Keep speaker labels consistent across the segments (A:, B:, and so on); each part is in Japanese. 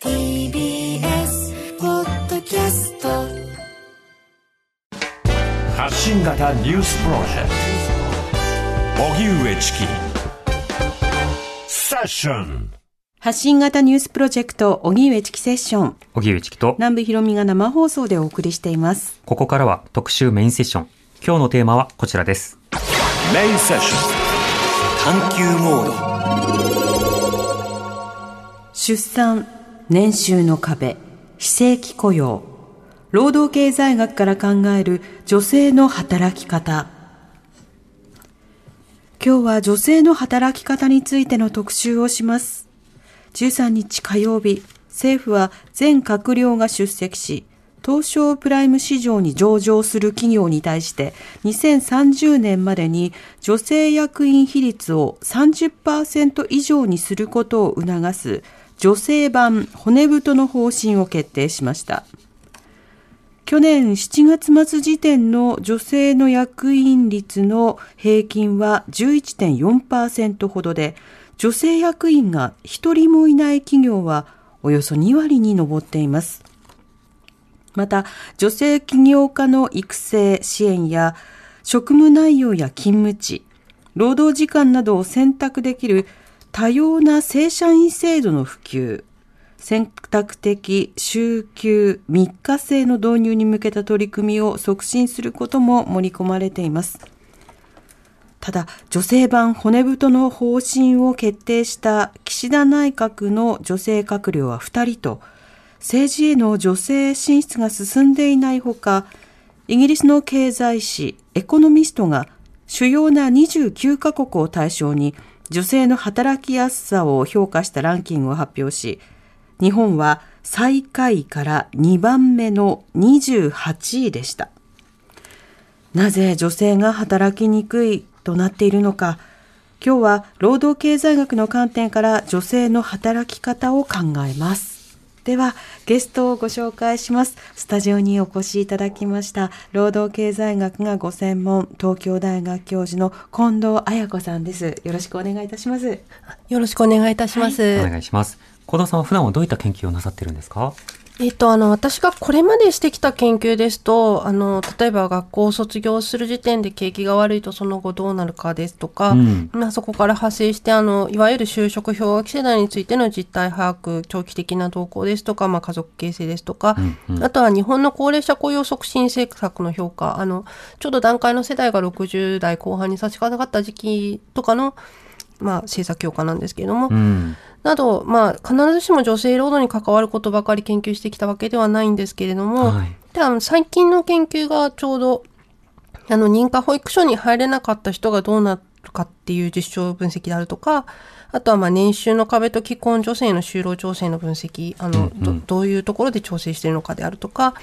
A: TBS ポッドキャスト
B: 発信型ニュースプロジェクト荻上チキセッション
C: 発信型ニュースプロジェクト、荻上チキセッション。
D: 荻上チキと、
C: 南部ひろみが生放送でお送りしています。
D: ここからは特集メインセッション。今日のテーマはこちらです。
B: メインセッション
A: 探求モード
C: 出産、年収の壁、非正規雇用、労働経済学から考える女性の働き方。今日は女性の働き方についての特集をします。13日火曜日、政府は全閣僚が出席し、東証プライム市場に上場する企業に対して2030年までに女性役員比率を30%以上にすることを促す女性版骨太の方針を決定しました。去年7月末時点の女性の役員率の平均は11.4%ほどで、女性役員が1人もいない企業はおよそ2割に上っています。また、女性起業家の育成支援や職務内容や勤務地、労働時間などを選択できる多様な正社員制度の普及、選択的週休3日制の導入に向けた取り組みを促進することも盛り込まれています。ただ、女性版骨太の方針を決定した岸田内閣の女性閣僚は2人と、政治への女性進出が進んでいないほか、イギリスの経済誌エコノミストが主要な29カ国を対象に女性の働きやすさを評価したランキングを発表し、日本は最下位から2番目の28位でした。なぜ女性が働きにくいとなっているのか、今日は労働経済学の観点から女性の働き方を考えます。では、ゲストをご紹介します。スタジオにお越しいただきました、労働経済学がご専門、東京大学教授の近藤彩子さんです。よろしくお願いいたします。
E: よろしくお願いいたします。
D: お願いします。小田さんは普段はどういった研究をなさってるんですか？
E: えっと、あの、私がこれまでしてきた研究ですと、あの、例えば学校を卒業する時点で景気が悪いとその後どうなるかですとか、
D: うん
E: まあそこから派生して、あの、いわゆる就職氷河期世代についての実態把握、長期的な動向ですとか、まあ家族形成ですとか、
D: うんうん
E: あとは日本の高齢者雇用促進政策の評価、あの、ちょうど段階の世代が60代後半に差し掛かった時期とかの、まあ政策評価なんですけれども、
D: うん。
E: など、まあ、必ずしも女性労働に関わることばかり研究してきたわけではないんですけれども、
D: はい。
E: であの最近の研究がちょうど、あの、認可保育所に入れなかった人がどうなるかっていう実証分析であるとか、あとは、まあ、年収の壁と既婚女性の就労調整の分析、あの、どどういうところで調整しているのかであるとか、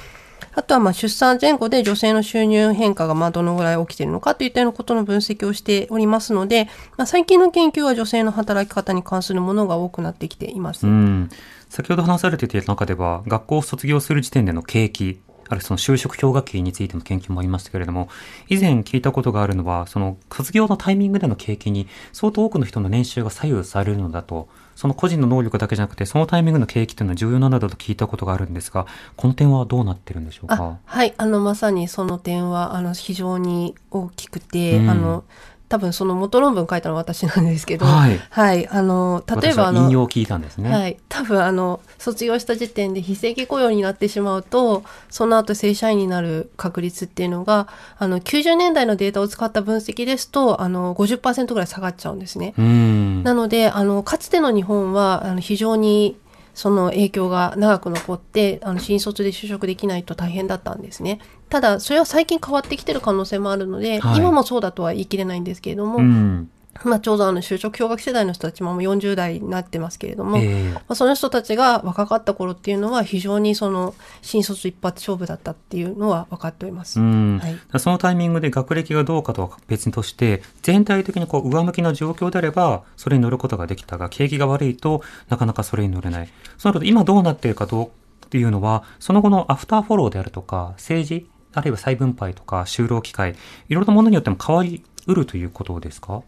E: あとは、まあ、出産前後で女性の収入変化が、まあ、どのぐらい起きているのかといったようなことの分析をしておりますので、まあ、最近の研究は女性の働き方に関するものが多くなってきています。
D: うん。先ほど話されていた中では、学校を卒業する時点での景気、あるいはその就職氷河期についての研究もありましたけれども、以前聞いたことがあるのは、その卒業のタイミングでの景気に相当多くの人の年収が左右されるのだと、その個人の能力だけじゃなくて、そのタイミングの景気というのは重要なんだと聞いたことがあるんですが、この点はどうなってるんでしょう
E: あ
D: か
E: はい、あの、まさにその点は、あの、非常に大きくて、
D: うん。
E: あの、多分その元論文書いたのは私なんですけど、
D: はい
E: あの、例えばあの、
D: 引用を聞いたんですね。
E: はい。多分、あの、卒業した時点で非正規雇用になってしまうと、その後正社員になる確率っていうのが、あの、90年代のデータを使った分析ですと、あの、50%ぐらい下がっちゃうんですね。
D: うん。
E: なので、あの、かつての日本は、あの、非常に、その影響が長く残って、あの、新卒で就職できないと大変だったんですね。ただ、それは最近変わってきてる可能性もあるので、
D: はい
E: 今もそうだとは言い切れないんですけれども、
D: うん。
E: まあ、ちょうどあの就職氷河期世代の人たちももう40代になってますけれども、
D: ええ
E: まあ、その人たちが若かった頃っていうのは非常にその新卒一発勝負だったっていうのは分かっております。
D: うん
E: はい
D: そのタイミングで学歴がどうかとは別にとして、全体的にこう上向きな状況であれば、それに乗ることができたが、景気が悪いとなかなかそれに乗れない。そうなると今どうなっているかどうっていうのは、その後のアフターフォローであるとか、政治、あるいは再分配とか就労機会、いろいろなものによっても変わりうるということですか？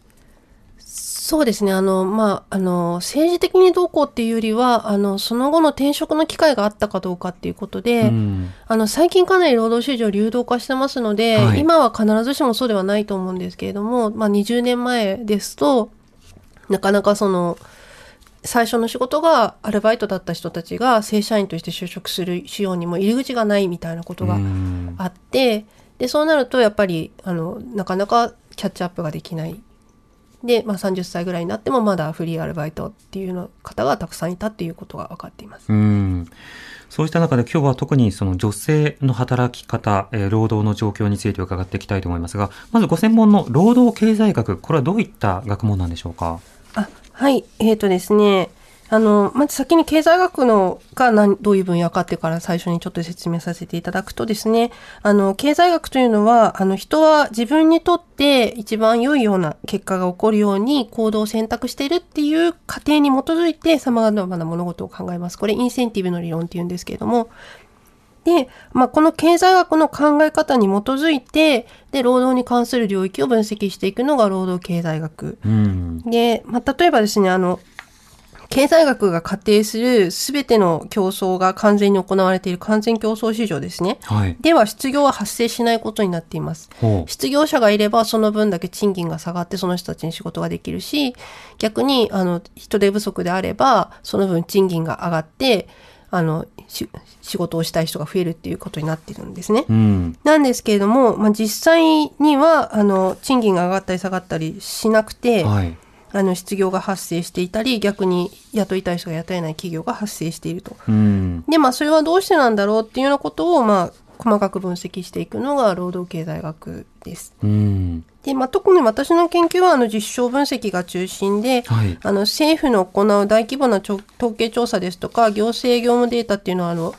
E: そうですね。あの、まあ、あの、政治的にどうこうっていうよりは、あの、その後の転職の機会があったかどうかっていうことで、
D: うん
E: あの、最近かなり労働市場流動化してますので、
D: はい
E: 今は必ずしもそうではないと思うんですけれども、まあ、20年前ですと、なかなかその、最初の仕事がアルバイトだった人たちが正社員として就職するしようにも入り口がないみたいなことが
D: うん
E: あって、で、そうなるとやっぱり、あの、なかなかキャッチアップができない。で、まあ、30歳ぐらいになってもまだフリーアルバイトっていうの方がたくさんいたっていうことが分かっています。
D: うんそうした中で今日は特にその女性の働き方、えー労働の状況について伺っていきたいと思いますが、まずご専門の労働経済学、これはどういった学問なんでしょうか？
E: あ、はい。えっ、とですね、あの、まず先に経済学のが何、どういう分野かってから最初にちょっと説明させていただくとですね、あの、経済学というのは、あの、人は自分にとって一番良いような結果が起こるように行動を選択しているっていう過程に基づいて様々な物事を考えます。これインセンティブの理論っていうんですけれども、で、まあ、この経済学の考え方に基づいて、で、労働に関する領域を分析していくのが労働経済学
D: うん。
E: で、まあ、例えばですね、あの、経済学が仮定するすべての競争が完全に行われている完全競争市場ですね。
D: はい。
E: では失業は発生しないことになっています。失業者がいればその分だけ賃金が下がってその人たちに仕事ができるし、逆にあの人手不足であればその分賃金が上がって、あの、し仕事をしたい人が増えるっていうことになっているんですね。
D: うん。
E: なんですけれども、まあ、実際には、あの、賃金が上がったり下がったりしなくて、
D: はい。
E: あの失業が発生していたり逆に雇いたい人が雇えない企業が発生していると。
D: うん。
E: でまあそれはどうしてなんだろうっていうようなことをまあ細かく分析していくのが労働経済学です。
D: うん。
E: でまあ、特に私の研究はあの実証分析が中心で、
D: はい。
E: あの政府の行う大規模な統計調査ですとか行政業務データっていうのはあの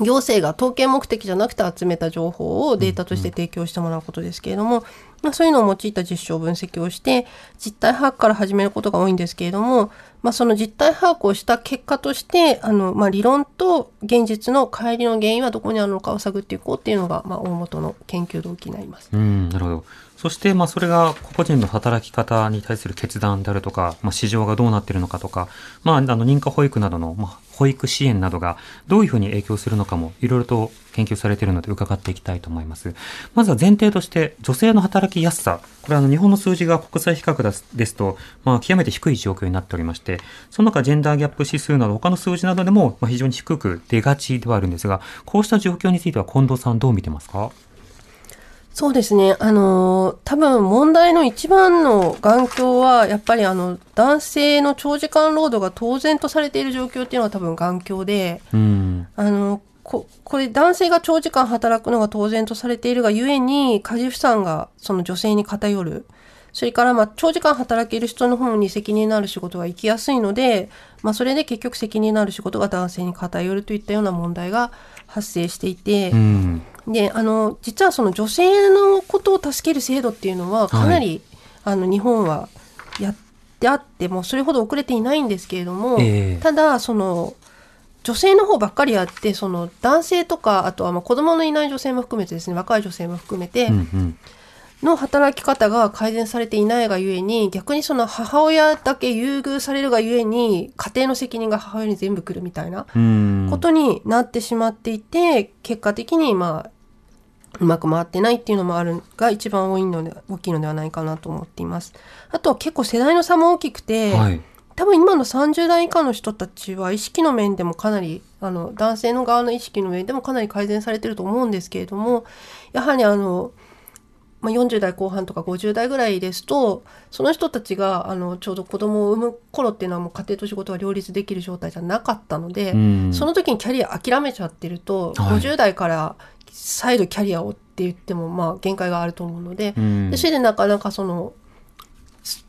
E: 行政が統計目的じゃなくて集めた情報をデータとして提供してもらうことですけれども、まあ、そういうのを用いた実証分析をして実態把握から始めることが多いんですけれども、まあ、その実態把握をした結果としてあの、まあ、理論と現実の乖離の原因はどこにあるのかを探っていこうっていうのが、まあ、大元の研究動機になります。
D: うん、なるほど。そして、まあ、それが個々人の働き方に対する決断であるとか、まあ、市場がどうなっているのかとか、まあ、あの、認可保育などの、まあ、保育支援などがどういうふうに影響するのかも、いろいろと研究されているので伺っていきたいと思います。まずは前提として、女性の働きやすさ。これはあの、日本の数字が国際比較ですと、まあ、極めて低い状況になっておりまして、その中、ジェンダーギャップ指数など、他の数字などでも、非常に低く出がちではあるんですが、こうした状況については近藤さんどう見てますか？
E: そうですね。あのー、多分問題の一番の眼鏡は、やっぱりあの、男性の長時間労働が当然とされている状況っていうのは多分眼鏡で、
D: うん。
E: あの、こ、これ男性が長時間働くのが当然とされているがゆえに、家事負担がその女性に偏る。それから、まあ、長時間働ける人の方に責任のある仕事が行きやすいので、まあ、それで結局責任のある仕事が男性に偏るといったような問題が発生していて、
D: うん。
E: であの実はその女性のことを助ける制度っていうのはかなり、あの日本はやってあってもそれほど遅れていないんですけれども、
D: ええ
E: ただその女性の方ばっかりやってその男性とかあとはまあ子供のいない女性も含めてですね若い女性も含めて
D: うんうん。
E: の働き方が改善されていないがゆえに逆にその母親だけ優遇されるがゆえに家庭の責任が母親に全部来るみたいな
D: うん。
E: ことになってしまっていて、結果的にまあうまく回ってないっていうのもあるが一番多いので大きいのではないかなと思っています。あとは結構世代の差も大きくて、
D: はい。
E: 多分今の30代以下の人たちは意識の面でもかなりあの男性の側の意識の面でもかなり改善されてると思うんですけれどもやはりあの、まあ、40代後半とか50代ぐらいですとその人たちがあのちょうど子供を産む頃っていうのはもう家庭と仕事が両立できる状態じゃなかったので、
D: うん。
E: その時にキャリア諦めちゃってると、
D: はい。
E: 50代から再度キャリアをって言ってもまあ限界があると思うので,、
D: うん。
E: でそれでなかなかその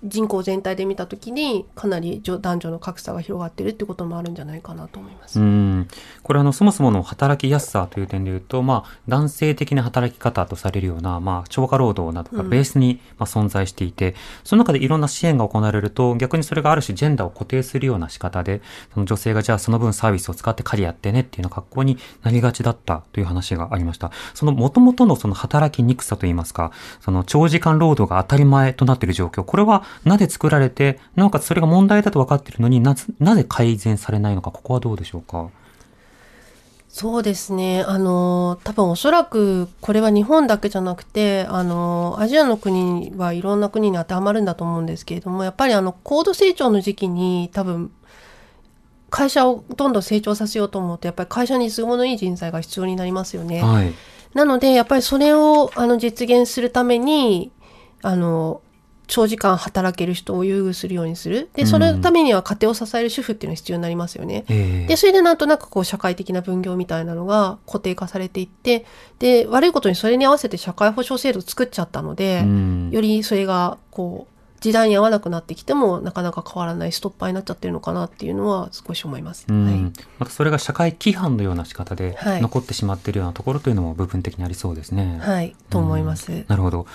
E: 人口全体で見たときにかなり女男女の格差が広がってるってこともあるんじゃないかなと思います。
D: うん。これあの、そもそもの働きやすさという点で言うと、まあ、男性的な働き方とされるような、まあ、超過労働などがベースに、まあ、存在していて、その中でいろんな支援が行われると、逆にそれがある種ジェンダーを固定するような仕方で、その女性がじゃあその分サービスを使って狩りやってねっていうような格好になりがちだったという話がありました。その元々のその働きにくさといいますか、その長時間労働が当たり前となっている状況、これはなぜ作られて、なおかつそれが問題だと分かっているのになぜ、なぜ改善されないのか、ここはどうでしょうか？
E: そうですね。あの、多分おそらくこれは日本だけじゃなくて、あの、アジアの国はいろんな国に当てはまるんだと思うんですけれども、やっぱりあの、高度成長の時期に多分、会社をどんどん成長させようと思うと、やっぱり会社に都合のいい人材が必要になりますよね。
D: はい。
E: なので、やっぱりそれをあの実現するために、あの、長時間働ける人を優遇するようにする。で、それのためには家庭を支える主婦っていうのが必要になりますよね。
D: ええ
E: で、それでなんとなくこう社会的な分業みたいなのが固定化されていって、で、悪いことにそれに合わせて社会保障制度を作っちゃったので、
D: うん
E: よりそれがこう、時代に合わなくなってきてもなかなか変わらないストッパーになっちゃってるのかなっていうのは少し思います。
D: うん
E: はい。
D: またそれが社会規範のような仕方で
E: はい
D: 残ってしまっているようなところというのも部分的にありそうですね。
E: はい。と思います。
D: なるほど。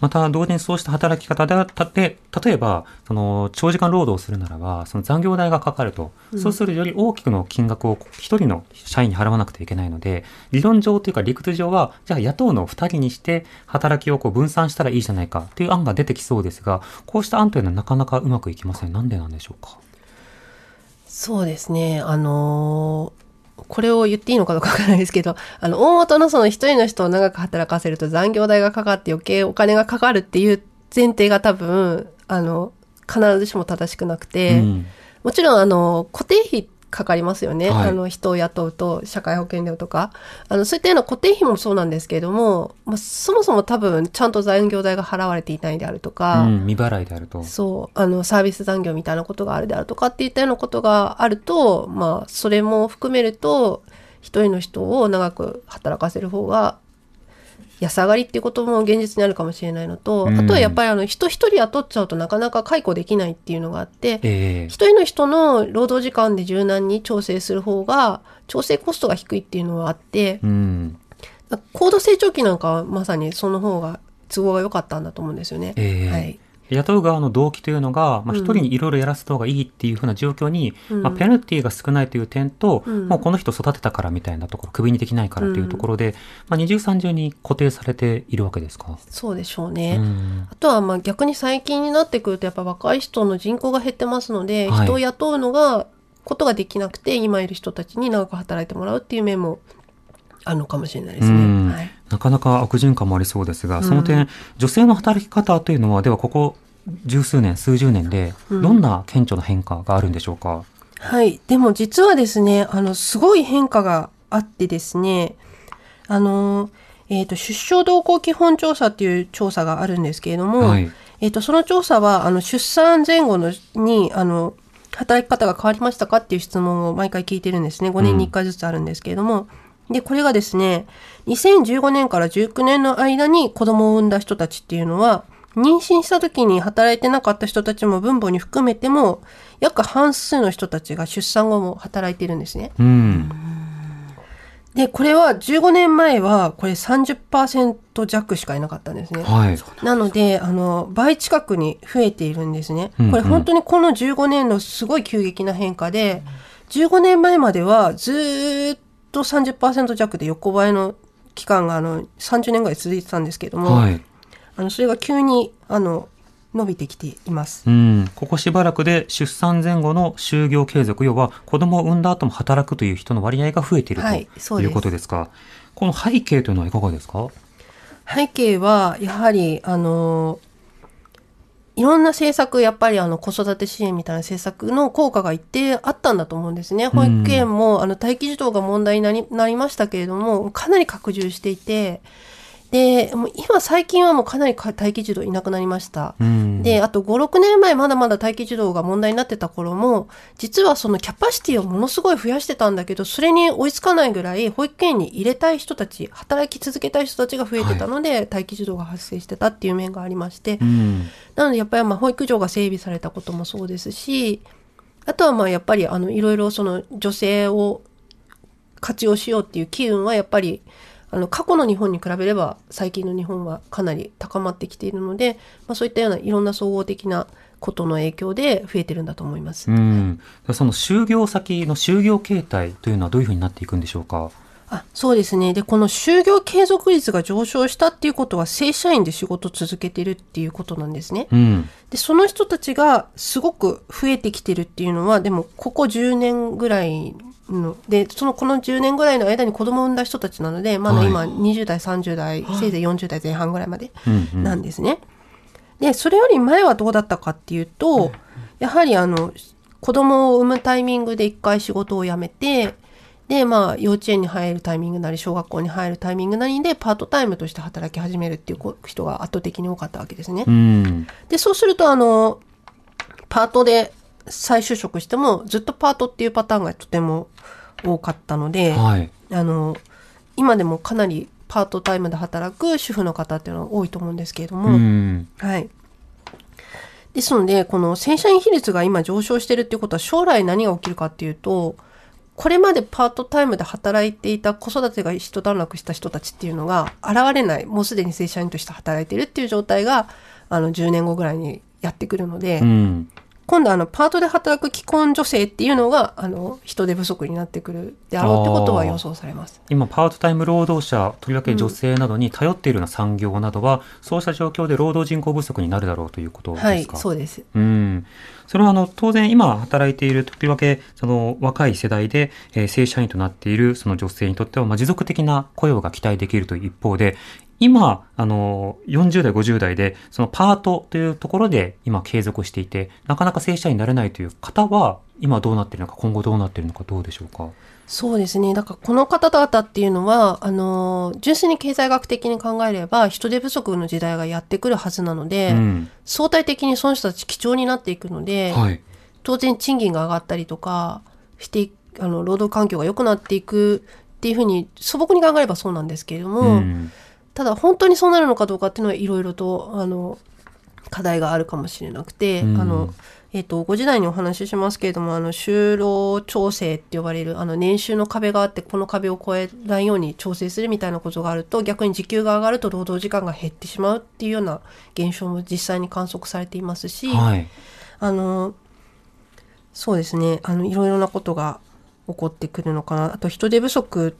D: また、同時にそうした働き方であって、例えば、その、長時間労働をするならば、その残業代がかかると、そうするとより大きくの金額を一人の社員に払わなくてはいけないので、理論上というか理屈上は、じゃあ野党の二人にして、働きをこう分散したらいいじゃないかという案が出てきそうですが、こうした案というのはなかなかうまくいきません。なんでなんでしょうか？
E: そうですね。あのーこれを言っていいのかどうかわからないですけど、あの、大元のその一人の人を長く働かせると残業代がかかって余計お金がかかるっていう前提が多分、あの、必ずしも正しくなくて、
D: うん。
E: もちろん、あの、固定費かかりますよね。
D: はい
E: あの、人を雇うと、社会保険料とか。あの、そういったような固定費もそうなんですけれども、まあ、そもそも多分、ちゃんと残業代が払われていないであるとか、
D: うん、未払いであると。
E: そう、あの、サービス残業みたいなことがあるであるとかっていったようなことがあると、まあ、それも含めると、一人の人を長く働かせる方が、安上がりっていうことも現実にあるかもしれないのと、
D: うん
E: あとはやっぱりあの、人一人雇っちゃうとなかなか解雇できないっていうのがあって、
D: ええ
E: 一人の人の労働時間で柔軟に調整する方が、調整コストが低いっていうのはあって、
D: うん。
E: 高度成長期なんかはまさにその方が都合が良かったんだと思うんですよね。
D: ええ
E: はい。
D: 雇う側の動機というのが、まあ、
E: うん。
D: 一人にいろいろやらせた方がいいっていうふうな状況に、
E: うん。
D: まあ、ペナルティが少ないという点と、
E: うん。
D: もうこの人育てたからみたいなところ、クビにできないからというところで、まあ、二重三重に固定されているわけですか？
E: そうでしょう
D: う
E: ね。
D: ん。
E: あとはまあ逆に最近になってくるとやっぱ若い人の人口が減ってますので、
D: はい。
E: 人を雇うのがことができなくて今いる人たちに長く働いてもらうっていう面もあるのかもしれないです
D: うん。
E: ね。はい、
D: なかなか悪循環もありそうですが、
E: うん
D: その点、女性の働き方というのは、ではここ十数年、数十年で、
E: うん
D: どんな顕著な変化があるんでしょうか？
E: はい。でも実はですね、あの、すごい変化があってですね、あの、えっ、と、出生動向基本調査っていう調査があるんですけれども、
D: はい。
E: えっ、と、その調査は、あの、出産前後のに、あの、働き方が変わりましたかっていう質問を毎回聞いてるんですね。5年に1回ずつあるんですけれども。で、これがですね、2015年から19年の間に子供を産んだ人たちっていうのは、妊娠した時に働いてなかった人たちも分母に含めても、約半数の人たちが出産後も働いてるんですね。
D: うん。
E: で、これは15年前は、これ30%弱しかいなかったんですね。
D: はい。
E: なので、あの、倍近くに増えているんですね。これ本当にこの15年のすごい急激な変化で、15年前まではずーっと30%弱で横ばいの期間があの30年ぐらい続いてたんですけども、
D: はい。
E: あのそれが急にあの伸びてきています。
D: うん、ここしばらくで出産前後の就業継続、要は子供を産んだ後も働くという人の割合が増えている
E: はい
D: ということですか。この背景というのはいかがですか？
E: 背景はやはりあのいろんな政策やっぱりあの子育て支援みたいな政策の効果が一定あったんだと思うんですね。保育園もあの待機児童が問題になりなりましたけれどもかなり拡充していてで、もう今最近はもうかなりか待機児童いなくなりました。
D: うん
E: で、あと5、6年前まだまだ待機児童が問題になってた頃も、実はそのキャパシティをものすごい増やしてたんだけど、それに追いつかないぐらい保育園に入れたい人たち、働き続けたい人たちが増えてたので、待機児童が発生してたっていう面がありまして、
D: うん。
E: なのでやっぱりまあ保育所が整備されたこともそうですし、あとはまあやっぱりあのいろいろその女性を活用しようっていう機運はやっぱりあの過去の日本に比べれば最近の日本はかなり高まってきているので、まあ、そういったようないろんな総合的なことの影響で増えてるんだと思います。
D: うん。その就業先の就業形態というのはどういうふうになっていくんでしょうか？
E: あそうですね。で、この就業継続率が上昇したっていうことは正社員で仕事を続けてるっていうことなんですね。
D: うん。
E: で、その人たちがすごく増えてきてるっていうのは、でも、ここ10年ぐらいの、で、そのこの10年ぐらいの間に子供を産んだ人たちなので、まだ今
D: はい
E: 20代、30代、せいぜい40代前半ぐらいまで
D: うんうん
E: なんですね。で、それより前はどうだったかっていうと、やはりあの、子供を産むタイミングで一回仕事を辞めて、で、まあ、幼稚園に入るタイミングなり、小学校に入るタイミングなりで、パートタイムとして働き始めるっていうこ人が圧倒的に多かったわけですね。
D: うん。
E: で、そうすると、あの、パートで再就職しても、ずっとパートっていうパターンがとても多かったので、
D: はい。
E: あの、今でもかなりパートタイムで働く主婦の方っていうのは多いと思うんですけれども、
D: うん。
E: はい。ですので、この正社員比率が今上昇してるっていうことは将来何が起きるかっていうと、これまでパートタイムで働いていた子育てが一段落した人たちっていうのが現れない、もうすでに正社員として働いてるっていう状態が、あの、10年後ぐらいにやってくるので、
D: うん。
E: 今度あの、パートで働く既婚女性っていうのが、あの、人手不足になってくるであろうってことは予想されます。
D: 今、パートタイム労働者、とりわけ女性などに頼っているような産業などは、そうした状況で労働人口不足になるだろうということですか？
E: はい、そうです。
D: うん。それはあの、当然今働いている、とりわけその若い世代で、えー正社員となっているその女性にとっては、まあ、持続的な雇用が期待できるという一方で、今、あの、40代、50代で、そのパートというところで今継続していて、なかなか正社員になれないという方は、今どうなっているのか、今後どうなっているのか、どうでしょうか？
E: そうですね。だからこの方々っていうのは、あの、純粋に経済学的に考えれば、人手不足の時代がやってくるはずなので、
D: うん。
E: 相対的にその人たち貴重になっていくので、
D: はい。
E: 当然賃金が上がったりとかして、あの、労働環境が良くなっていくっていうふうに素朴に考えればそうなんですけれども、
D: うん。
E: ただ本当にそうなるのかどうかっていうのはいろいろと、あの、課題があるかもしれなくて、
D: うん
E: あの、えっ、と、5時台にお話ししますけれども、あの、就労調整って呼ばれる、あの、年収の壁があって、この壁を越えないように調整するみたいなことがあると、逆に時給が上がると労働時間が減ってしまうっていうような現象も実際に観測されていますし、
D: はい。
E: あの、そうですね、あの、いろいろなことが起こってくるのかな。あと、人手不足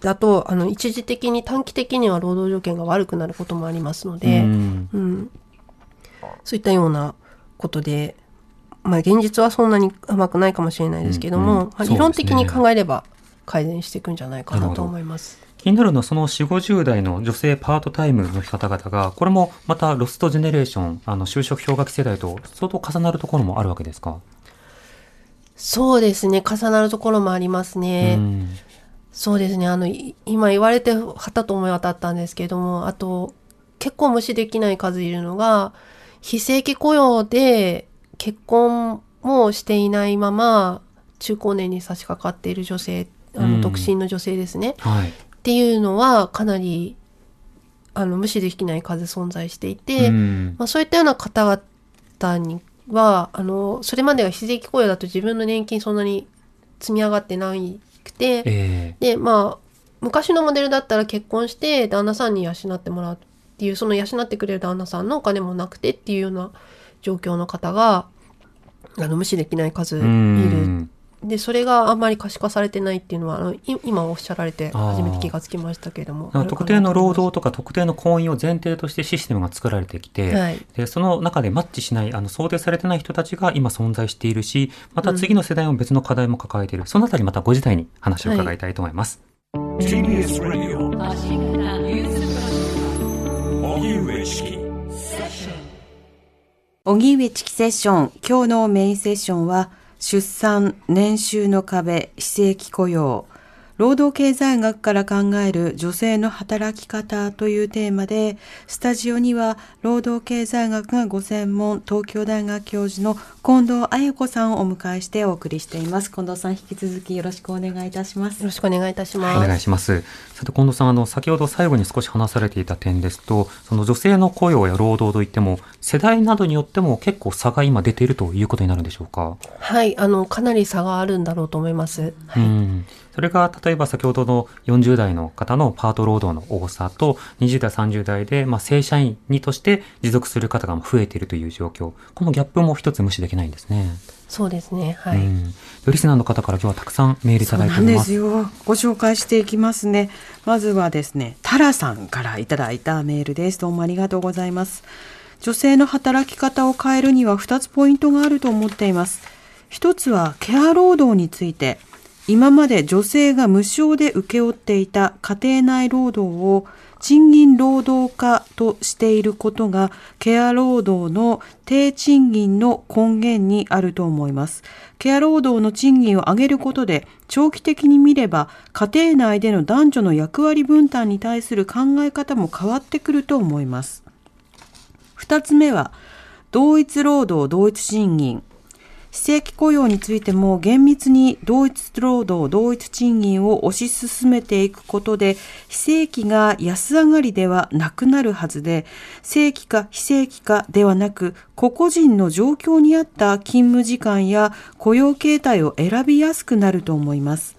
E: だと、あの、一時的に短期的には労働条件が悪くなることもありますので、
D: うん。
E: うん、そういったようなことで、まあ、現実はそんなに甘くないかもしれないですけども、
D: うんうん。
E: まあ理論的に考えれば改善していくんじゃないかなと思います。
D: 気になるのはその4、50代の女性パートタイムの方々が、これもまたロストジェネレーション、あの、就職氷河期世代と相当重なるところもあるわけですか？
E: そうですね、重なるところもありますね。
D: うん
E: そうですね、あの、い今言われてはたと思い渡ったんですけれども、あと、結構無視できない数いるのが、非正規雇用で結婚もしていないまま、中高年に差し掛かっている女性、あ
D: うん
E: の、独身の女性ですね。
D: はい。
E: っていうのは、かなり、あの、無視できない数存在していて、
D: うん
E: まあ、そういったような方々には、あの、それまでは非正規雇用だと自分の年金そんなに積み上がってないくて、
D: え
E: で、まあ、昔のモデルだったら結婚して旦那さんに養ってもらうっていう、その養ってくれる旦那さんのお金もなくてっていうような状況の方が、あの、無視できない数い
D: え
E: る。
D: うん
E: で、それがあんまり可視化されてないっていうのは、あのい今おっしゃられて初めて気がつきましたけれども。
D: 特定の労働とか特定の婚姻を前提としてシステムが作られてきて、
E: はい
D: でその中でマッチしない、あの想定されてない人たちが今存在しているし、また次の世代も別の課題も抱えている。そのあたりまた5時台に話を伺いたいと思います。
B: チキ
C: 荻上チキセッション。今日のメインセッションは、出産、年収の壁、非正規雇用、労働経済学から考える女性の働き方というテーマで、スタジオには労働経済学がご専門、東京大学教授の近藤彩子さんをお迎えしてお送りしています。近藤さん、引き続きよろしくお願いいたします。
E: よろしくお願いいたし
D: お
E: ます。
D: 願いします。さて、近藤さん、あの、先ほど最後に少し話されていた点ですと、その女性の雇用や労働といっても、世代などによっても結構差が今出ているということになるんでしょうか？
E: はい、あの、かなり差があるんだろうと思います。はい。
D: うんそれが例えば先ほどの40代の方のパート労働の多さと20代30代でまあ正社員にとして持続する方が増えているという状況このギャップも一つ無視できないんですね、
E: そうですね。はい。
D: うんリスナーの方から今日はたくさんメールいただいてお
C: そうなんで
D: りますす
C: よ。ご紹介していきますね。まずはですね、タラさんからいただいたメールです。どうもありがとうございます。女性の働き方を変えるには2つポイントがあると思っています。一つはケア労働について、今まで女性が無償で請け負っていた家庭内労働を賃金労働化としていることがケア労働の低賃金の根源にあると思います。ケア労働の賃金を上げることで長期的に見れば家庭内での男女の役割分担に対する考え方も変わってくると思います。二つ目は同一労働同一賃金非正規雇用についても厳密に同一労働同一賃金を推し進めていくことで非正規が安上がりではなくなるはずで正規か非正規かではなく個々人の状況に合った勤務時間や雇用形態を選びやすくなると思います。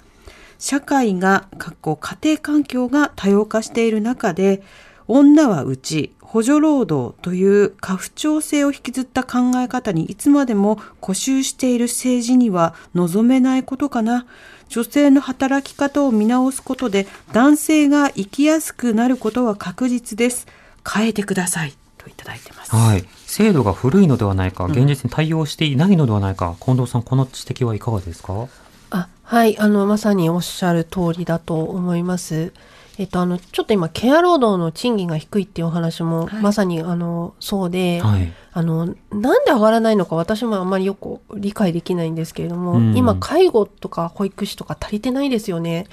C: 社会が、かっこ家庭環境が多様化している中で、女はうち、補助労働という過不調性を引きずった考え方にいつまでも固執している政治には望めないことかな。女性の働き方を見直すことで男性が生きやすくなることは確実です。変えてください。といただいてます。
D: はい制度が古いのではないか現実に対応していないのではないか、近藤さんこの指摘はいかがですか？
E: あ、はい、あの、まさにおっしゃる通りだと思います。えっと、あの、ちょっと今、ケア労働の賃金が低いっていうお話も、
C: はい。
E: まさに、あの、そうで、
D: はい。
E: あの、なんで上がらないのか私もあんまりよく理解できないんですけれども、
D: うん。
E: 今、介護とか保育士とか足りてないですよね。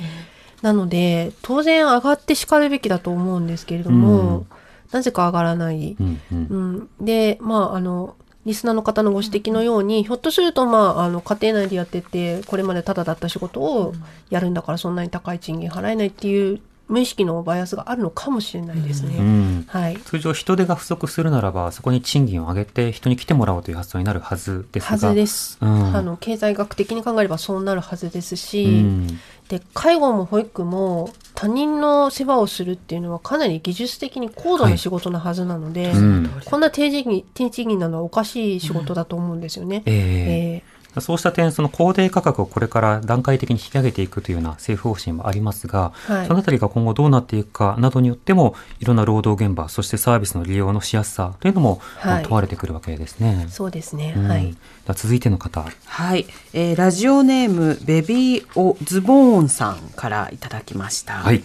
E: なので、当然上がって叱るべきだと思うんですけれども、
D: うん。
E: なぜか上がらない。
D: うん、
E: で、まあ、あの、リスナーの方のご指摘のように、ひょっとすると、まあ、あの、家庭内でやってて、これまでタダだった仕事をやるんだから、そんなに高い賃金払えないっていう、無意識のバイアスがあるのかもしれないですね。
D: うん。
E: はい。
D: 通常人手が不足するならばそこに賃金を上げて人に来てもらおうという発想になるはずですが。
E: はずです。
D: うん。
E: あの、経済学的に考えればそうなるはずです。
D: う
E: し、
D: ん。
E: で、介護も保育も他人の世話をするっていうのはかなり技術的に高度な仕事なはずなので、
D: うん。
E: こんな低賃金、低賃金なのはおかしい仕事だと思うんですよね。
D: ええ。
E: えー
D: そうした点、その公定価格をこれから段階的に引き上げていくというような政府方針もありますが、
E: はい
D: そのあたりが今後どうなっていくかなどによっても、いろんな労働現場、そしてサービスの利用のしやすさというのも、
E: はい
D: まあ問われてくるわけですね。
E: そうですね。
D: うん
E: はい。
D: 続いての方。
C: はい、えーラジオネームベビーオズボーンさんからいただきました。
D: はい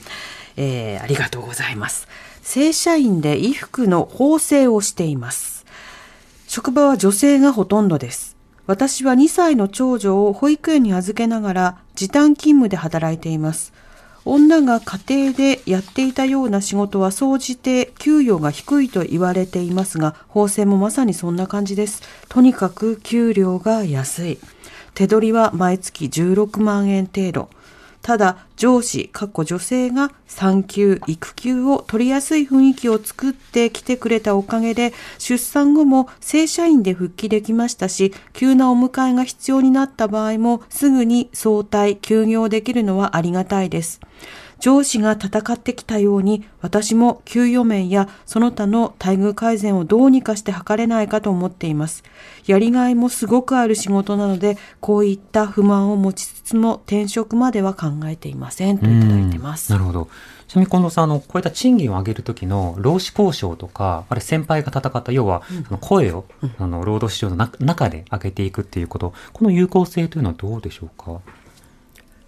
C: えーありがとうございます。正社員で衣服の縫製をしています。職場は女性がほとんどです。私は2歳の長女を保育園に預けながら時短勤務で働いています。女が家庭でやっていたような仕事は総じて給与が低いと言われていますが、法制もまさにそんな感じです。とにかく給料が安い。手取りは毎月16万円程度。ただ上司、かっこ女性が産休、育休を取りやすい雰囲気を作ってきてくれたおかげで、出産後も正社員で復帰できましたし、急なお迎えが必要になった場合もすぐに早退、休業できるのはありがたいです。上司が戦ってきたように、私も給与面やその他の待遇改善をどうにかして図れないかと思っています。やりがいもすごくある仕事なので、こういった不満を持ちつつも転職までは考えていませんといただいてます。
D: うんなるほど。ちなみに近藤さん、あの、こういった賃金を上げるときの労使交渉とか、あれ先輩が戦った、要は、その声を、あの、労働市場の中中で上げていくっていうこと、この有効性というのはどうでしょうか？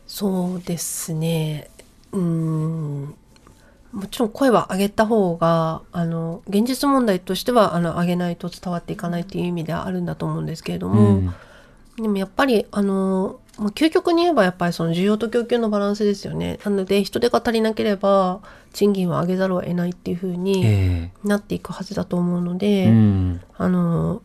E: そうですね。うーん。もちろん声は上げた方が、あの、現実問題としては、あの、上げないと伝わっていかないっていう意味ではあるんだと思うんですけれども、
D: うん
E: でもやっぱり、あの、もう究極に言えばやっぱりその需要と供給のバランスですよね。なので人手が足りなければ賃金を上げざるを得ないっていうふうに
D: え
E: なっていくはずだと思うの
D: え
E: で、
D: うん。
E: あの、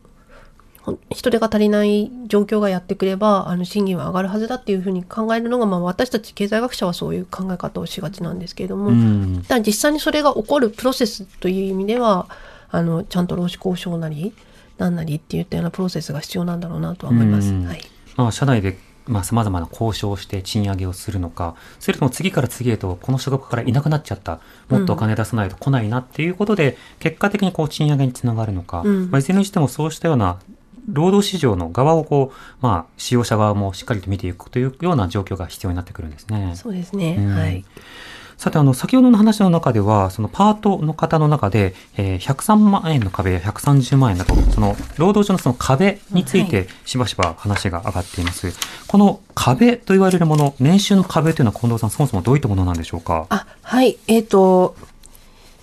E: 人手が足りない状況がやってくれば、あの、賃金は上がるはずだっていうふうに考えるのが、まあ私たち経済学者はそういう考え方をしがちなんですけれども、
D: うん。
E: ただ実際にそれが起こるプロセスという意味では、あの、ちゃんと労使交渉なり、なんなりっていったようなプロセスが必要なんだろうなとは思います。
D: うん
E: はい。
D: まあ、社内で、まあ、様々な交渉をして賃上げをするのか、それとも次から次へとこの職場からいなくなっちゃった、もっとお金出さないと来ないなっていうことで、結果的にこう賃上げにつながるのか、
E: うん
D: まあ、いずれにしてもそうしたような労働市場の側をこう、まあ、使用者側もしっかりと見ていくというような状況が必要になってくるんですね。
E: そうですね。
D: うん
E: はい。
D: さて、あの、先ほどの話の中では、そのパートの方の中で、えー103万円の壁や130万円だと、その、労働上のその壁について、しばしば話が上がっています。この壁と言われるもの、年収の壁というのは近藤さん、そもそもどういったものなんでしょうか？
E: あ、はい。えっ、と、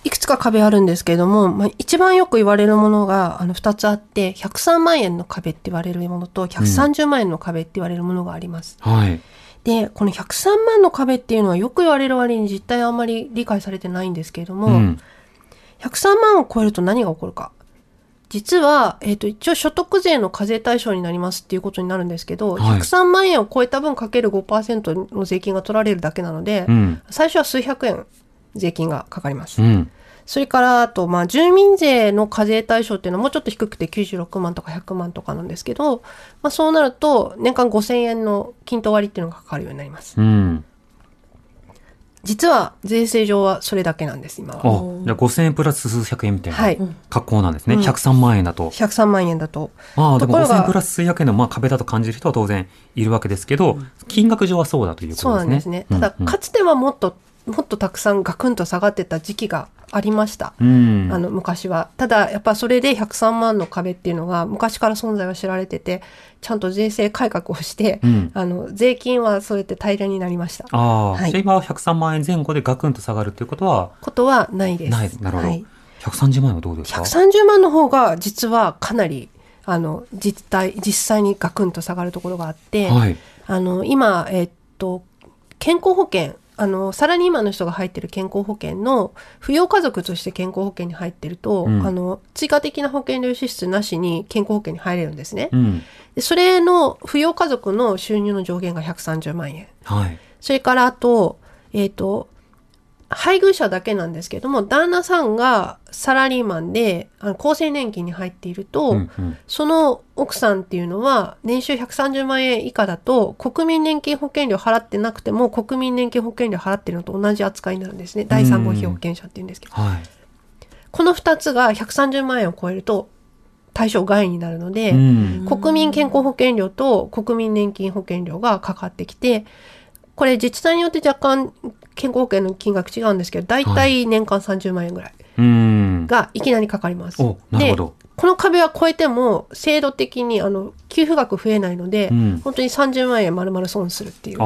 E: いくつか壁あるんですけれども、まあ、一番よく言われるものが、あの、二つあって、103万円の壁って言われるものと、130万円の壁って言われるものがあります。
D: はい。
E: で、この103万の壁っていうのはよく言われる割に実態あんまり理解されてないんですけれども、
D: うん。
E: 103万を超えると何が起こるか。実は、えっ、と、一応所得税の課税対象になりますっていうことになるんですけど、
D: はい
E: 103万円を超えた分かける5%の税金が取られるだけなので、
D: うん。
E: 最初は数百円税金がかかります。
D: うん。
E: それから、あと、まあ、住民税の課税対象っていうのはもうちょっと低くて96万とか100万とかなんですけど、まあ、そうなると、年間5000円の均等割っていうのがかかるようになります。
D: うん。
E: 実は、税制上はそれだけなんです、今
D: あ、
E: は。
D: じゃあ5000円プラス数百円みたい
E: はい
D: な格好なんですね。
E: うん
D: 103万円だと。
E: 103万円だと。
D: まあでも
E: ところが
D: 5000円プラス数百円のまあ壁だと感じる人は当然いるわけですけど、金額上はそうだということですね。
E: そうなんですね。ただ、
D: うん
E: かつてはもっと、もっとたくさんガクンと下がってた時期がありました。
D: うん。
E: あの、昔は。ただ、やっぱそれで103万の壁っていうのが昔から存在は知られてて、ちゃんと税制改革をして、
D: うん
E: あの、税金はそうやって平らになりました。
D: ああ、
E: はい
D: 今は103万円前後でガクンと下がるということは？
E: ことはないです。
D: ない。なるほど。
E: はい。
D: 130万円はどうですか
E: ？130万の方が実はかなり、あの、実態、実際にガクンと下がるところがあって、
D: はい。
E: あの、今、えっと、健康保険、あの、サラリーマンの人が入ってる健康保険の、扶養家族として健康保険に入ってると、
D: うん
E: あの、追加的な保険料支出なしに健康保険に入れるんですね。
D: うん。
E: でそれの扶養家族の収入の上限が130万円。
D: はい。
E: それからあと、えっ、と、配偶者だけなんですけども、旦那さんがサラリーマンで、あの厚生年金に入っていると、
D: うんうん
E: その奥さんっていうのは、年収130万円以下だと、国民年金保険料払ってなくても、国民年金保険料払ってるのと同じ扱いになるんですね。第三号被保険者っていうんですけど。
D: はい。
E: この二つが130万円を超えると、対象外になるので、
D: うん。
E: 国民健康保険料と国民年金保険料がかかってきて、これ自治体によって若干健康保険の金額違うんですけど、だいたい年間30万円ぐらい
D: うん。
E: がいきなりかかります。
D: おなるほど
E: でこの壁は超えても制度的にあの給付額増えないので、
D: うん
E: 本当に30万円丸々損するっていう。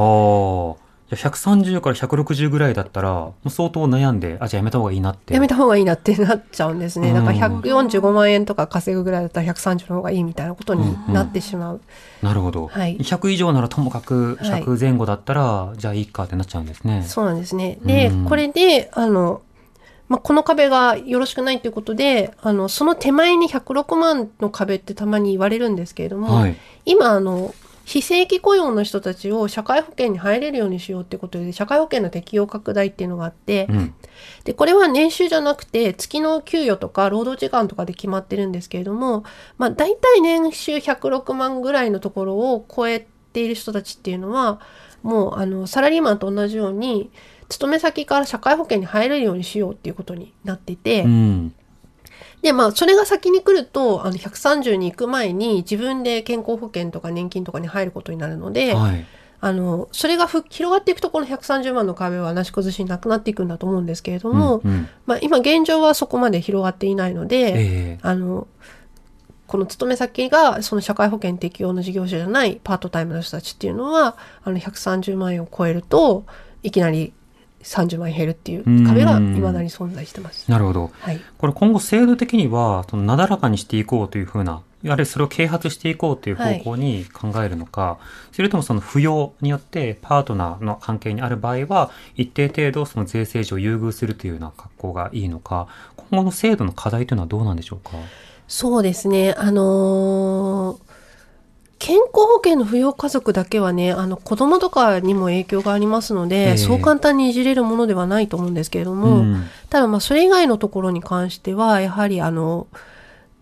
D: ああ。じゃあ130から160ぐらいだったら、もう相当悩んで、あ、じゃあやめた方がいいなって。
E: やめた方がいいなってなっちゃうんですね。だから
D: うん
E: 145万円とか稼ぐぐらいだったら130の方がいいみたいなことになってしまう。
D: なるほど。
E: はい
D: 100以上ならともかく
E: はい
D: 100前後だったら、じゃあいいかってなっちゃうんですね。
E: そうなんですね。で、
D: うん
E: これで、あの、まあ、この壁がよろしくないということで、あの、その手前に106万の壁ってたまに言われるんですけれども、
D: はい。
E: 今、あの、非正規雇用の人たちを社会保険に入れるようにしようってことで、社会保険の適用拡大っていうのがあって、
D: うん。
E: で、これは年収じゃなくて、月の給与とか労働時間とかで決まってるんですけれども、まあ、大体年収106万ぐらいのところを超えている人たちっていうのは、もう、あの、サラリーマンと同じように、勤め先から社会保険に入れるようにしようっていうことになっていて、
D: うん。
E: で、まあ、それが先に来ると、あの、130に行く前に自分で健康保険とか年金とかに入ることになるので、
D: はい。
E: あの、それがふ広がっていくとこの130万の壁はなし崩しになくなっていくんだと思うんですけれども、
D: うんうん
E: まあ今現状はそこまで広がっていないので、
D: ええ
E: あの、この勤め先がその社会保険適用の事業者じゃないパートタイムの人たちっていうのは、あの130万円を超えると、いきなり30万円減るっていう壁が未だに存在してます。
D: なるほど。
E: はい。
D: これ今後制度的には、そのなだらかにしていこうというふうなやはりそれを啓発していこうという方向に考えるのか、それともその扶養によってパートナーの関係にある場合は、一定程度その税制上優遇するというような格好がいいのか、今後の制度の課題というのはどうなんでしょうか？
E: そうですね。あのー健康保険の扶養家族だけはね、あの子供とかにも影響がありますので、
D: ええ。
E: そう簡単にいじれるものではないと思うんですけれども、
D: うん。
E: ただまあそれ以外のところに関しては、やはりあの、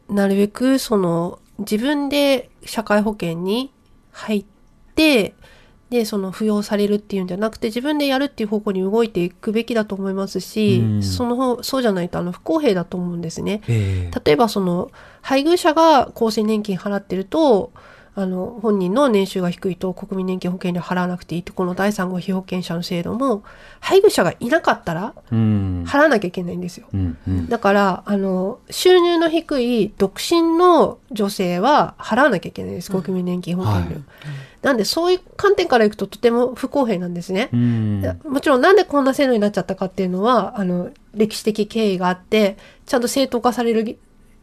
E: なるべくその自分で社会保険に入って、で、その扶養されるっていうんじゃなくて、自分でやるっていう方向に動いていくべきだと思いますし、
D: うん。
E: その方、そうじゃないとあの不公平だと思うんですね。
D: ええ。
E: 例えばその配偶者が厚生年金払ってるとあの本人の年収が低いと国民年金保険料払わなくていいってこの第三号被保険者の制度も配偶者がいなかったら
D: うん。
E: 払わなきゃいけないんですよ。
D: うんうん。
E: だからあの収入の低い独身の女性は払わなきゃいけないです国民年金保険料。
D: はい
E: なんでそういう観点からいくととても不公平なんですね。もちろんなんでこんな制度になっちゃったかっていうのはあの歴史的経緯があってちゃんと正当化されるぎ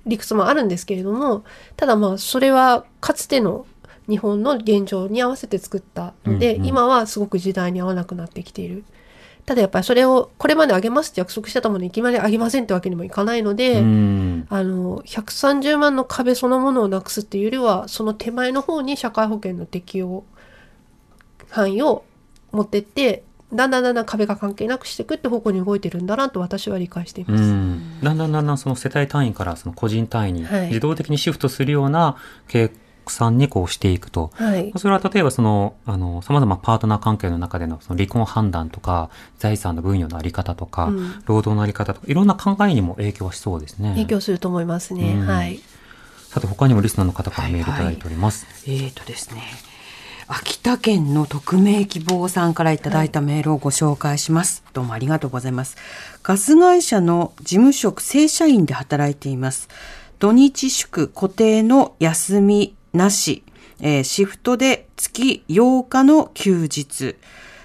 E: 理屈もあるんですけれどもただまあそれはかつての日本の現状に合わせて作ったので、
D: うんうん
E: 今はすごく時代に合わなくなってきている。ただやっぱりそれをこれまであげますって約束してたものにいきなりあげませんってわけにもいかないので、
D: うん
E: あの130万の壁そのものをなくすっていうよりはその手前の方に社会保険の適用範囲を持ってってだんだんだんだん壁が関係なくしていくって方向に動いてるんだなと私は理解しています。
D: うん、だんだんだんだんその世帯単位からその個人単位に
E: はい
D: 自動的にシフトするような計算にこうしていくと。
E: はい。
D: それは例えばその、あの、様々パートナー関係の中でのその離婚判断とか、財産の分与のあり方とか、
E: うん
D: 労働のあり方とか、いろんな考えにも影響はしそうですね。
E: 影響すると思いますね。
D: うん
E: はい。
D: さて他にもリスナーの方からメールいただいております。
C: えーとですね。秋田県の匿名希望さんからいただいたメールをご紹介します。どうもありがとうございます。ガス会社の事務職正社員で働いています。土日祝固定の休みなし、えーシフトで月8日の休日、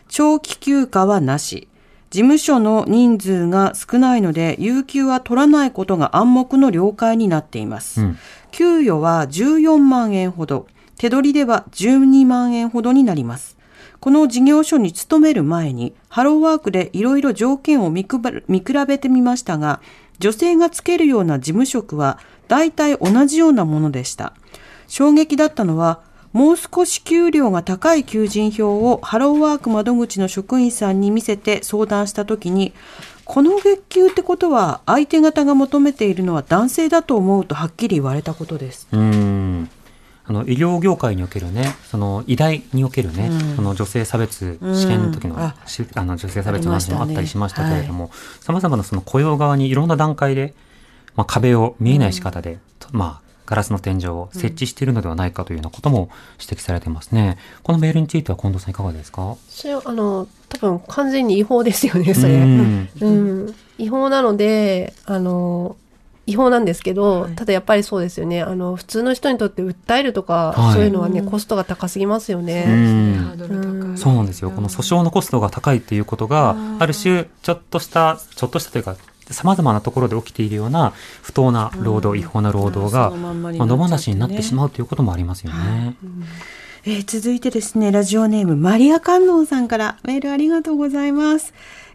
C: 長期休暇はなし、事務所の人数が少ないので、有給は取らないことが暗黙の了解になっています。
D: うん
C: 給与は14万円ほど、手取りでは12万円ほどになります。この事業所に勤める前に、ハローワークでいろいろ条件を見比べてみましたが、女性がつけるような事務職は大体同じようなものでした。衝撃だったのは、もう少し給料が高い求人票をハローワーク窓口の職員さんに見せて相談したときに、この月給ってことは相手方が求めているのは男性だと思うとはっきり言われたことです。
D: うん。あの、医療業界におけるね、その、医大におけるね、
C: うん。
D: その女性差別試験の時の、
C: うんあ
D: の女性差別の話もあったりしましたけれど
C: あ
D: も、様々なその雇用側にいろんな段階で、まあ、壁を見えない仕方で、とまあ、ガラスの天井を設置しているのではないかというようなことも指摘されてますね。このメールについては近藤さんいかがですか？
E: それは、あの、多分完全に違法ですよね、それ。
D: うん。
E: うん、違法なので、あの、違法なんですけど、
C: はい。
E: ただやっぱりそうですよね。あの、普通の人にとって訴えるとか、
D: はい。
E: そういうのはね、コストが高すぎますよ
D: う
E: ね。
D: ん
C: ド
E: ル高い。
D: そうなんですよ。この訴訟のコストが高いっていうことが、ある種、ちょっとした、ちょっとしたというか、様々なところで起きているような不当な労働、違法な労働が、
C: まんまに
D: まあ、野放しになってしまうということもありますよね。
C: えー続いてですね、ラジオネームマリア観音さんからメールありがとうございます。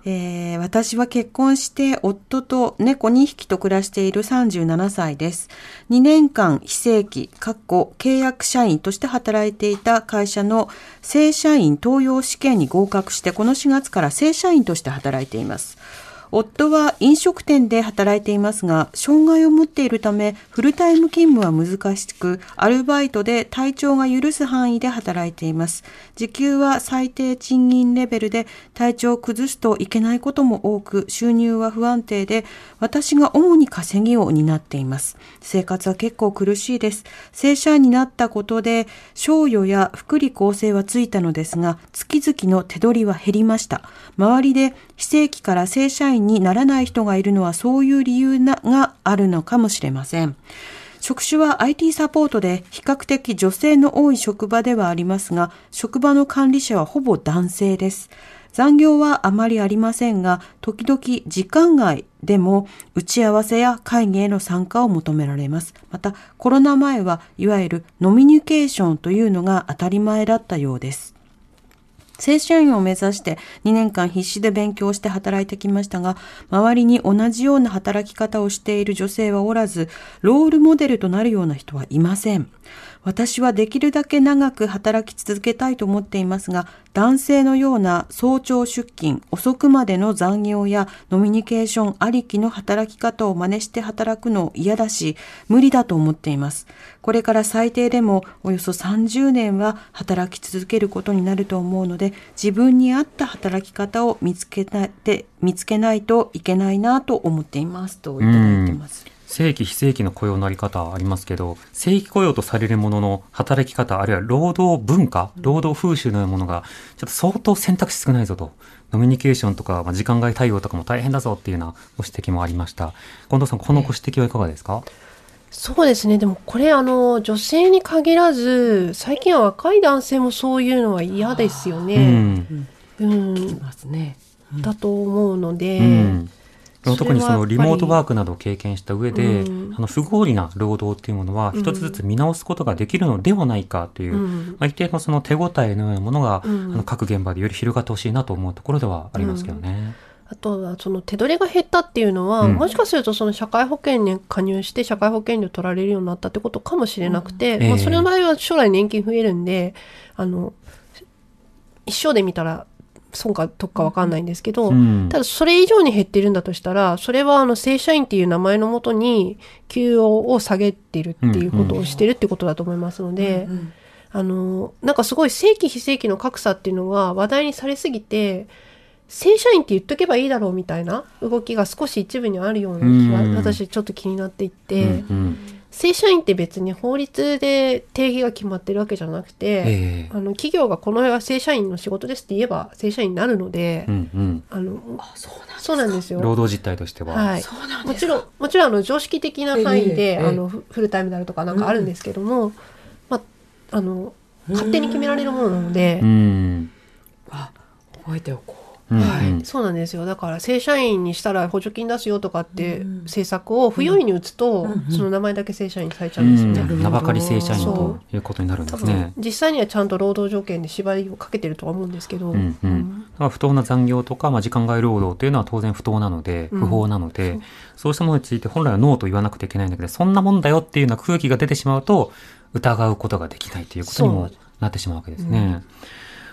C: えー私は結婚して夫と猫2匹と暮らしている37歳です。2年間非正規、かっこ契約社員として働いていた会社の正社員登用試験に合格してこの4月から正社員として働いています。夫は飲食店で働いていますが、障害を持っているため、フルタイム勤務は難しく、アルバイトで体調が許す範囲で働いています。時給は最低賃金レベルで、体調を崩すといけないことも多く、収入は不安定で、私が主に稼ぎを担っています。生活は結構苦しいです。正社員になったことで、賞与や福利厚生はついたのですが、月々の手取りは減りました。周りで非正規から正社員にならない人がいるのはそういう理由があるのかもしれません。職種は IT サポートで比較的女性の多い職場ではありますが、職場の管理者はほぼ男性です。残業はあまりありませんが、時々時間外でも打ち合わせや会議への参加を求められます。また、コロナ前はいわゆるノミニケーションというのが当たり前だったようです。正社員を目指して2年間必死で勉強して働いてきましたが、周りに同じような働き方をしている女性はおらず、ロールモデルとなるような人はいません。私はできるだけ長く働き続けたいと思っていますが、男性のような早朝出勤、遅くまでの残業やノミニケーションありきの働き方を真似して働くの嫌だし、無理だと思っています。これから最低でもおよそ30年は働き続けることになると思うので、自分に合った働き方を見つけなて見つけないといけないなと思っていますといただいてます。
D: 正規非正規の雇用のあり方ありますけど、正規雇用とされるものの働き方、あるいは労働文化、労働風習のようなものが、ちょっと相当選択肢少ないぞと。ノミニケーションとか、まあ、時間外対応とかも大変だぞっていうようなご指摘もありました。近藤さん、このご指摘はいかがですか、
E: そうですね。でもこれあの、女性に限らず、最近は若い男性もそういうのは嫌ですよ
D: う
E: ね。
D: ん。
E: うん。
C: いますね。
E: だと思うので、
D: うん。特にそのリモートワークなどを経験した上で、
E: うん。
D: あの不合理な労働っていうものは一つずつ見直すことができるのではないかという、
E: うん。
D: まあ、一定のその手応えのようなものが、
E: うん。
D: あの各現場でより広がってほしいなと思うところではありますけどね。
E: あとはその手取りが減ったっていうのは、
D: うん。
E: もしかするとその社会保険に加入して社会保険料取られるようになったってことかもしれなくて、まあ、
D: うん。ええ。
E: それの場合は将来年金増えるんであの一生で見たら損か得か分かんないんですけど、
D: うん。
E: ただそれ以上に減ってるんだとしたらそれはあの正社員っていう名前のもとに給与を下げてるっていうことをしてるってことだと思いますので、あのなんかすごい正規非正規の格差っていうのが話題にされすぎて正社員って言っとけばいいだろうみたいな動きが少し一部にあるような気が、
D: うん。
E: 私ちょっと気になっていて、
D: うんうん
E: 正社員って別に法律で定義が決まってるわけじゃなくて、
D: ええ
E: あの企業がこの辺は正社員の仕事ですって言えば正社員になるので、
D: うんうん
E: あの
C: そうなん
E: ですよ。
D: 労働実態としては。
E: はい、もちろんもちろんあの常識的な範囲で、
C: ええ
E: あのフフルタイムであるとかなんかあるんですけども、まああの勝手に決められるものなので、
D: うん。
C: あ、覚えておこう。
D: うん。
E: はい、
D: うん。
E: そうなんですよ。だから正社員にしたら補助金出すよとかって
C: うん。
E: 政策を不用意に打つと、
C: うん
E: その名前だけ正社員にされちゃ
D: う
E: うんですよね。
D: ん。名ばかり正社員
E: そ
D: ということになるんですね。
E: 実際にはちゃんと労働条件で縛りをかけてるとは思うんですけど、
D: うんうん、だから不当な残業とか、まあ、時間外労働というのは当然不当なので、
E: うん。
D: 不法なので、そう。したものについて本来はノーと言わなくてはいけないんだけど、そんなもんだよっていうような空気が出てしまうと、疑うことができないということにもなってしまうわけですね。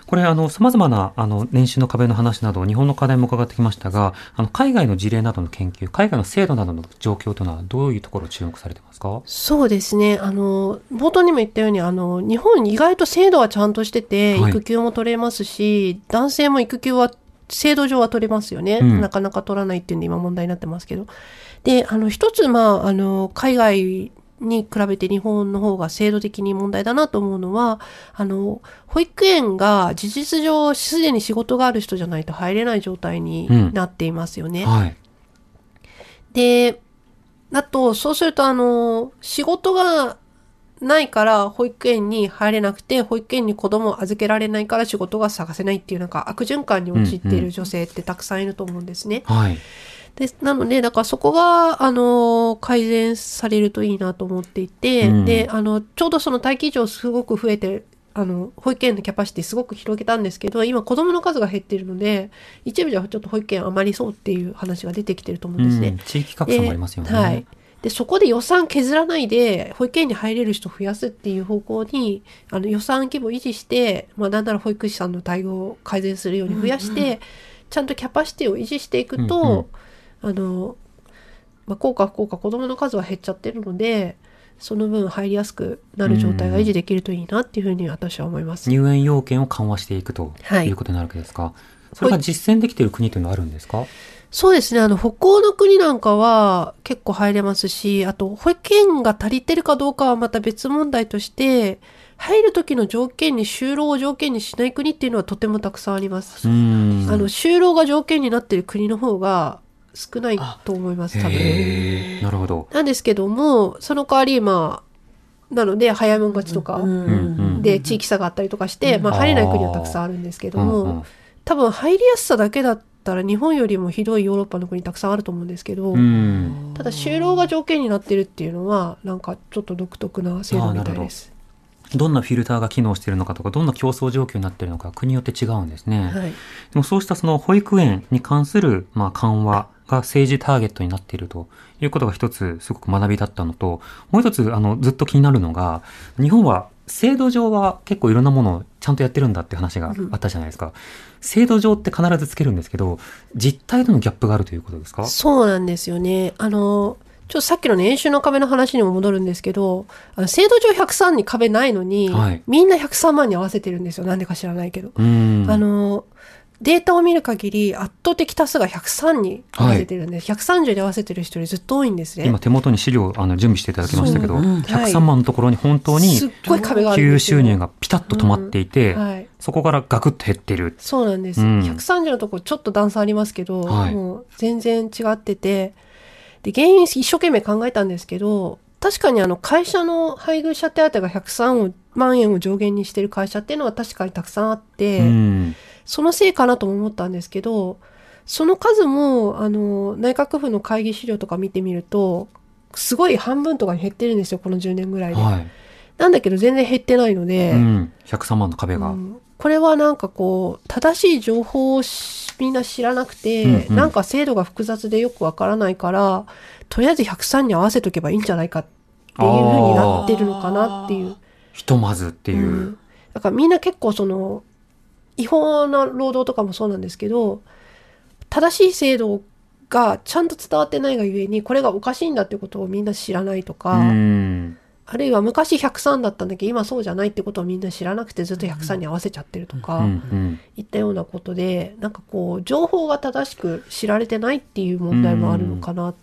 D: これ、あの、様々な、あの、年収の壁の話など、日本の課題も伺ってきましたが、あの、海外の事例などの研究、海外の制度などの状況というのは、どういうところを注目されてますか？
E: そうですね。あの冒頭にも言ったようにあの日本意外と制度はちゃんとしてて、
D: はい。
E: 育休も取れますし男性も育休は制度上は取れますよね、
D: うん。
E: なかなか取らないっていうんで今問題になってますけど。であの一つまああの海外に比べて日本の方が制度的に問題だなと思うのはあの保育園が事実上すでに仕事がある人じゃないと入れない状態になっていますよね。
D: はい。
E: で、あと、そうすると、あの、仕事がないから保育園に入れなくて、保育園に子供を預けられないから仕事が探せないっていうなんか悪循環に陥っている女性ってたくさんいると思うんですね。
D: はい。
E: でなので、だからそこが、あの、改善されるといいなと思っていて、
D: うん
E: で、あの、ちょうどその待機児童すごく増えて、あの、保育園のキャパシティすごく広げたんですけど、今子供の数が減っているので、一部ではちょっと保育園余りそうっていう話が出てきてると思うんですね。
D: うん地域格差もありますよね。
E: ではい。で、そこで予算削らないで、保育園に入れる人増やすっていう方向に、あの予算規模維持して、まあなんなら保育士さんの対応を改善するように増やして、ちゃんとキャパシティを維持していくと、あの、まあ、効果不効果子供の数は減っちゃってるので、その分入りやすくなる状態が維持できるといいなっていうふうに私は思います。
D: 入園要件を緩和していくと
E: はい
D: いうことになるわけですか？それが実践できている国というのはあるんですか？
E: そうですね。あの、北欧の国なんかは結構入れますし、あと、保育園が足りてるかどうかはまた別問題として、入る時の条件に就労を条件にしない国っていうのはとてもたくさんあります。
D: うん。
E: あの、就労が条件になっている国の方が少ないと思います、多分。
D: なるほど。
E: なんですけども、その代わり、まあ、なので、早いもん勝ちとか、で、地域差があったりとかして、まあ、入れない国はたくさんあるんですけども、
D: うんうん
E: 多分入りやすさだけだったら日本よりもひどいヨーロッパの国たくさんあると思うんですけど、
D: うん。
E: ただ就労が条件になってるっていうのはなんかちょっで独特な制度みたいです。
D: どんなフィルターが機能しているのかとか、どんな競争状況になっているのか、国によって違うんですね。
E: はい、
D: でもそうしたその保育園に関する、まあ、緩和が政治ターゲットになっているということが一つすごく学びだったのと、もう一つあのずっと気になるのが、日本は制度上は結構いろんなものをちゃんとやってるんだって話があったじゃないですか。制度上って必ずつけるんですけど、実態とのギャップがあるということですか？
E: そうなんですよね。あの、ちょっとさっきの年収の壁の話にも戻るんですけど、あの制度上103に壁ないのに、
D: はい
E: みんな103万に合わせてるんですよ。なんでか知らないけど。
D: うん。
E: あの、データを見る限り圧倒的多数が103に合わせてるんです。130に合わせてる人よりずっと多いんですね。
D: 今手元に資料あの準備していただきましたけど、
E: そううん
D: 103万のところに本当に給。収入がピタッと止まっていて、
E: はい。
D: そこからガクッと減ってる。
E: そうなんです。
D: うん
E: 130のところちょっと段差ありますけど、
D: はい
E: もう全然違ってて、で、原因一生懸命考えたんですけど、確かにあの会社の配偶者手当が103万円を上限にしてる会社っていうのは確かにたくさんあって、
D: うん。
E: そのせいかなとも思ったんですけど、その数も、あの、内閣府の会議資料とか見てみると、すごい半分とかに減ってるんですよ、この10年ぐらいで。
D: はい。
E: なんだけど全然減ってないので、
D: うん。103万の壁が。
E: うんこれはなんかこう正しい情報をしみんな知らなくて、
D: うんうん
E: なんか制度が複雑でよくわからないからとりあえず103に合わせとけばいいんじゃないかっていう風になってるのかなっていう。
D: ひとまずっていう。
E: うんだからみんな結構その違法な労働とかもそうなんですけど正しい制度がちゃんと伝わってないがゆえにこれがおかしいんだってことをみんな知らないとか、
D: うん。
E: あるいは昔103だったんだけど今そうじゃないってことをみんな知らなくてずっと103に合わせちゃってるとか、
D: うんうん
E: いったようなことでなんかこう情報が正しく知られてないっていう問題もあるのかな、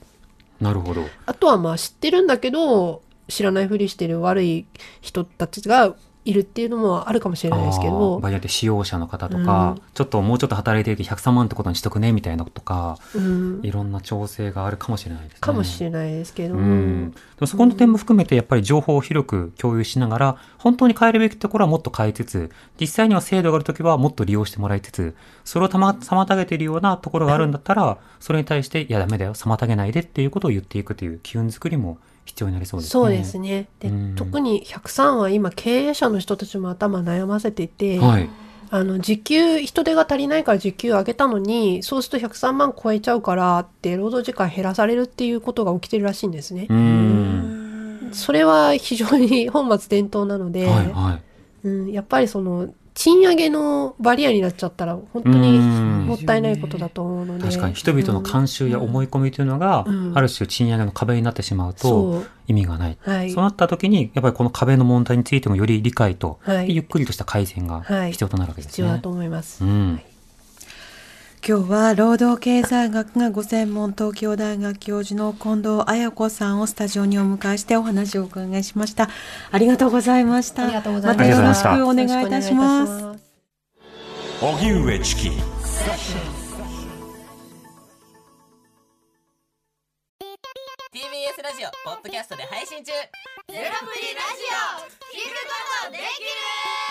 D: なるほど。
E: あとはまあ知ってるんだけど知らないふりしてる悪い人たちがいるっていうのもあるかもしれないですけ
D: あ
E: ど
D: ー場合によって使用者の方とか、
E: うん。
D: ちょっともうちょっと働いてるけど103万ってことにしとくねみたいなとか、
E: うん。
D: いろんな調整があるかもしれないですね。
E: かもしれないですけど、
D: うん、でもそこの点も含めてやっぱり情報を広く共有しながら本当に変えるべきところはもっと変えつつ実際には制度があるときはもっと利用してもらいつつそれをたま妨げているようなところがあるんだったらそれに対していやダメだよ妨げないでっていうことを言っていくという機運作りも必要になりそうですね。
E: そうですねで、
D: うん
E: 特に103は今経営者の人たちも頭悩ませていて、
D: はい。
E: あの時給人手が足りないから時給上げたのにそうすると103万超えちゃうからって労働時間減らされるっていうことが起きてるらしいんですね
D: う。ん。
E: それは非常に本末転倒なので、
D: はいはい。
E: うん、やっぱりその賃上げのバリアになっちゃったら本当にもったいないことだと思うので。
D: 確かに。人々の慣習や思い込みというのが、
E: うん。
D: ある種賃上げの壁になってしまうと意味がない。
E: はい。
D: そうなった時に、やっぱりこの壁の問題についてもより理解と、
E: はい。
D: ゆっくりとした改善が
E: はい。
D: 必要となるわけですね。
E: 必要だと思います。
D: うん。
C: 今日は労働経済学がご専門東京大学教授の近藤彩子さんをスタジオにお迎えしてお話をお伺いしました。ありがとうございました。
E: ありがとうございま
C: た。よろしくお願いいたします。
B: 荻上チキ
F: TBS ラジオポッドキャストで配信中
G: ゼロプリラジオ聞くことでき。る